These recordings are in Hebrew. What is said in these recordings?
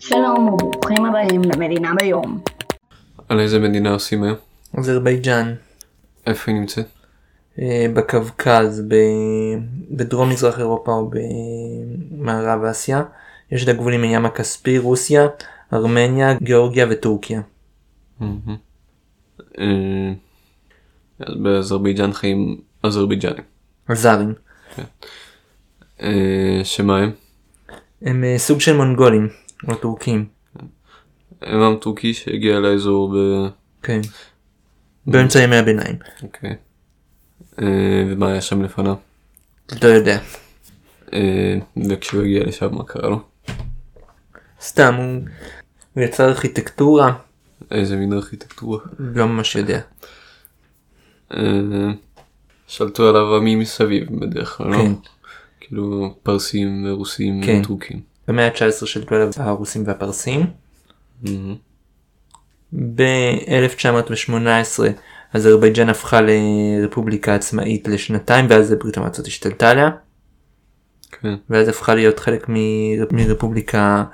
שלום וברוכים הבאים למדינה ביום. על איזה מדינה עושים היום? אזרבייג'אן, איפה היא נמצאת? אה, בקווקז, ב- בדרום מזרח אירופה או במערב אסיה. יש לה גבול עם הים הכספי, רוסיה, ארמניה, גיאורגיה וטורקיה. אה, אז באזרבייג'אן חיים אזרבייג'נים. הזרים. אה, שמה הם? הם סוג של מונגולים, או טורקים. הם עם טורקי שהגיע לאזור ב... כן. באמצע ימי הביניים. אוקיי. אה, ומה היה שם לפניו? לא יודע. אה, וכשהוא הגיע לשם מה קרה לו? סתם, הוא, הוא יצר ארכיטקטורה, איזה מין ארכיטקטורה? לא ממש יודע. אה, שלטו עליו עמים מסביב בדרך כלל, לא? כן. כאילו פרסים ורוסים כן. וטורקים. במאה ה-19 שלטו עליו הרוסים והפרסים. מהמם. ב-1918 אזרבייג'אן הפכה לרפובליקה עצמאית לשנתיים ואז ברית המועצות השתלטה עליה כן. ואז הפכה להיות חלק מ- מרפובליקה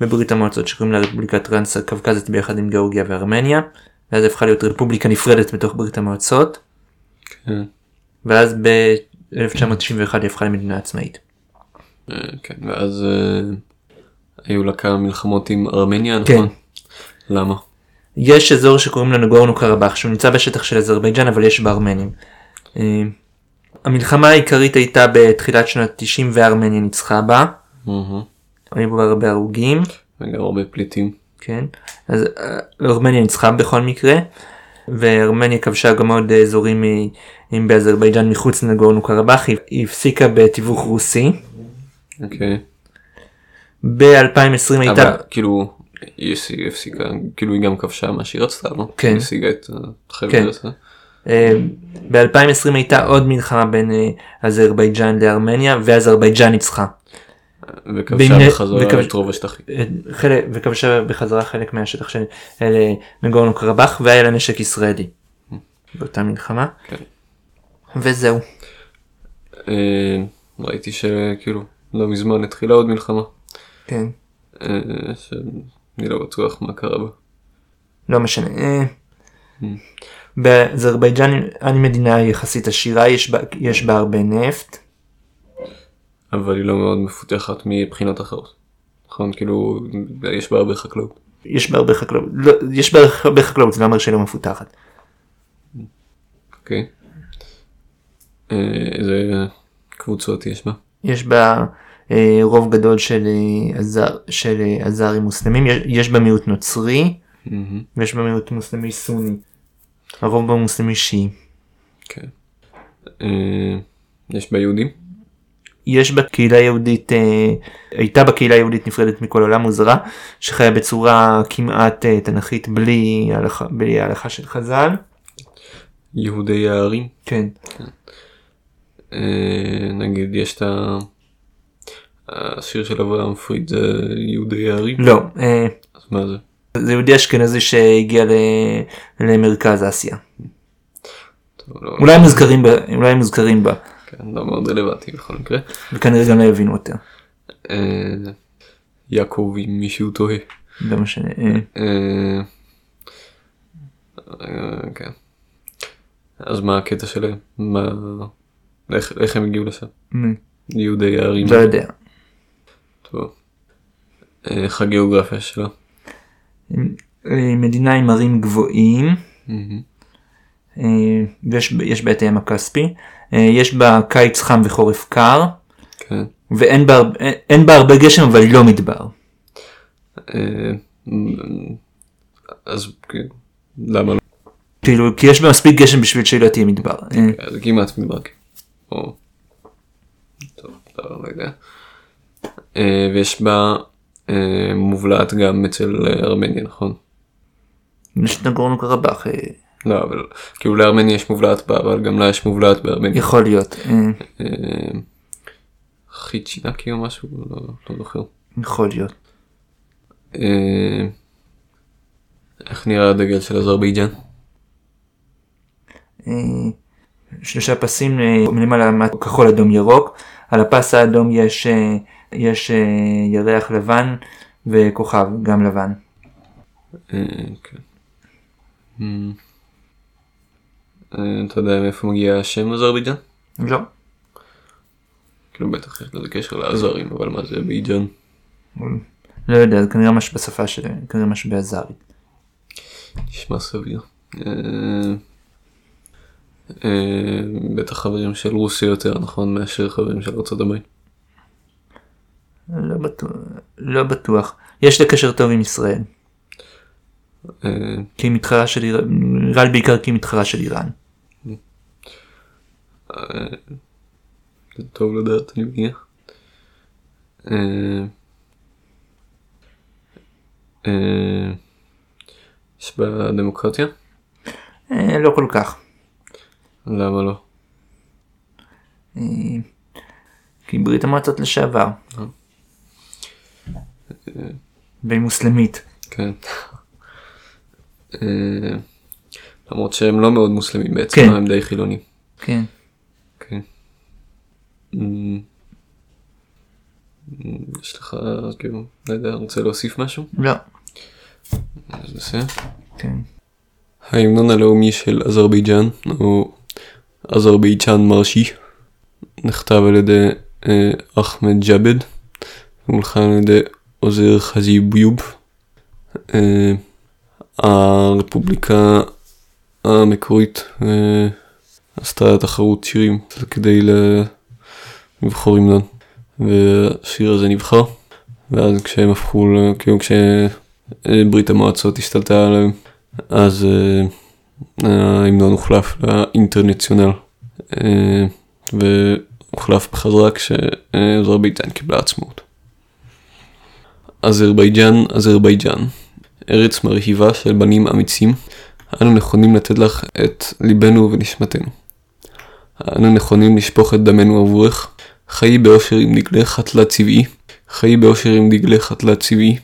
בברית המועצות שקוראים לה רפובליקה טרנס קווקזית ביחד עם גיאורגיה וארמניה ואז הפכה להיות רפובליקה נפרדת בתוך ברית המועצות כן. ואז ב-1991 היא הפכה למדינה עצמאית. אה, כן. ואז אה, היו לה כמה מלחמות עם ארמניה, כן. נכון? למה? יש אזור שקוראים לו נגורנו קרבאח שהוא נמצא בשטח של אזרבייג'אן אבל יש בה ארמנים. אה, המלחמה העיקרית הייתה בתחילת שנות 90 וארמניה ניצחה בה. היו בה הרבה הרוגים. וגם הרבה פליטים. כן. אז ארמניה ניצחה בכל מקרה. וארמניה כבשה גם עוד אזורים באזרבייג'אן מחוץ לנגורנו קרבאח היא הפסיקה בתיווך רוסי. אוקיי. ב-2020 הייתה אבל כאילו היא הפסיקה כאילו היא גם כבשה מה שהיא רצתה לא? כן. השיגה את החבל כן. הזה. ב-2020 הייתה עוד מלחמה בין אה, אזרבייג'אן לארמניה ואזרבייג'אן ניצחה. וכבשה ואם- בחזרה וכבש- את רוב השטחים. אה, חלק, וכבשה בחזרה חלק מהשטח של אה, נגורנו קרבאח והיה לה נשק ישראלי באותה מלחמה. כן. וזהו. אה, ראיתי שכאילו לא מזמן התחילה עוד מלחמה. כן. אה, שאני לא בטוח מה קרה בה. לא משנה. אה, באזרבייג'אן אני מדינה יחסית עשירה יש בה, יש בה הרבה נפט. אבל היא לא מאוד מפותחת מבחינות אחרות. נכון כאילו יש בה הרבה חקלאות. יש בה הרבה חקלאות. לא, יש בה הרבה חקלאות זה לא אומר שהיא לא מפותחת. אוקיי. אה, איזה קבוצות יש בה? יש בה אה, רוב גדול של אה, עזר, של אה, עזרים מוסלמים יש, יש בה מיעוט נוצרי מהמם. ויש בה מיעוט מוסלמי סוני. הרוב בה מוסלמי שיעי. כן. אה, יש בה יהודים? יש בה קהילה יהודית, אה, הייתה בה קהילה יהודית נפרדת מכל עולם מוזרה, שחיה בצורה כמעט אה, תנכית בלי הלכה, בלי ההלכה של חז"ל. יהודי הערים? כן. אה, נגיד יש את ה... השיר של אברהם פריד זה יהודי הערים? לא, אה, אז מה זה? זה יהודי אשכנזי שהגיע ל, למרכז אסיה. טוב, לא, אולי הם מוזכרים בה, אולי הם מוזכרים בה, כן, לא מאוד רלוונטי בכל מקרה. וכנראה גם לא יבינו אותה. אה, יעקב אם מישהו תוהה. לא משנה. אה, אה, אה, כן. אז מה הקטע שלהם? מה... איך, איך הם הגיעו לשם? מ- יהודי הערים? לא יודע. טוב. אה, איך הגיאוגרפיה שלה? אה, מדינה עם ערים גבוהים. אה, ויש יש בה את הים הכספי, יש בה קיץ חם וחורף קר, כן. ואין בה, הרבה- אין- אין בה הרבה גשם אבל היא לא מדבר. אז כן, למה לא? כאילו, כי יש בה מספיק גשם בשביל שהיא לא תהיה מדבר. אה, זה כמעט מדבר. או... טוב, לא, לא יודע. ויש בה אה, מובלעת גם אצל אה, ארמניה נכון? יש נגורנו קרבאח, אה, לא אבל כאילו לארמניה יש מובלעת בה אבל גם לה יש מובלעת בארמניה. יכול להיות, חיצ'ינקי או משהו לא, לא זוכר. יכול להיות. איך נראה הדגל של אזרבייג'אן? אה, שלושה פסים אה, מלמעלה למטה, כחול אדום ירוק, על הפס האדום יש, אה, יש אה, ירח לבן וכוכב, גם לבן. אה, כן. אה, אה, אתה יודע מאיפה מגיע השם אזרבייג'אן? לא. כאילו בטח יש לזה קשר לאזרים, אבל מה זה בייג'אן? לא יודע, זה כנראה משהו בשפה של... כנראה משהו באזרית. נשמע סביר. אה, אה, בטח חברים של רוסיה יותר נכון מאשר חברים של ארצות הברית. לא בטוח. לא בטוח. יש לה קשר טוב עם ישראל. אה, כי מתחרה של איראן, נראה לי בעיקר כי מתחרה של איראן. זה טוב לדעת אני מניח. אה, אה, יש בה דמוקרטיה? אה, לא כל כך. למה לא? אה, כי ברית המועצות לשעבר. והיא מוסלמית. כן. אה, למרות שהם לא מאוד מוסלמים בעצם, כן. הם די חילונים. כן. כן. יש לך כאילו, לא יודע, רוצה להוסיף משהו? לא. אז נעשה. כן. ההמנון הלאומי של אזרבייג'אן הוא אזרבייג'אן מרשי נכתב על ידי אה, אחמד ג'אבד ומולחן על ידי עוזר חזיביוב. אה, הרפובליקה המקורית אה, עשתה תחרות שירים כדי לבחור המנון והשיר הזה נבחר ואז כשהם הפכו, כאילו כשברית המועצות השתלטה עליהם אז אה, ההמנון הוחלף לאינטרנציונל אה, והוחלף בחזרה כשאזרבייג'אן קיבלה עצמאות. אזרבייג'אן, אזרבייג'אן, ארץ מרהיבה של בנים אמיצים, אנו נכונים לתת לך את ליבנו ונשמתנו. אנו נכונים לשפוך את דמנו עבורך, חיי באושר עם דגלך התלת צבעי, חיי באושר עם דגלך התלת צבעי,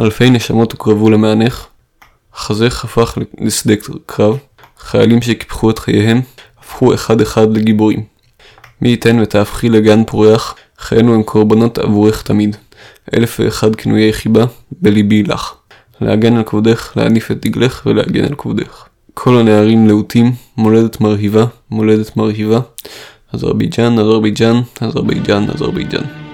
אלפי נשמות הוקרבו למענך, חזך הפך לשדה קרב, חיילים שקיפחו את חייהם, הפכו אחד אחד לגיבורים. מי ייתן ותהפכי לגן פורח, חיינו הם קורבנות עבורך תמיד. אלף ואחד כינויי חיבה, בליבי לך. להגן על כבודך, להניף את דגלך ולהגן על כבודך. כל הנערים להוטים, מולדת מרהיבה, מולדת מרהיבה. אזרבייג'אן, אזרבייג'אן, אזרבייג'אן, אזרבייג'אן.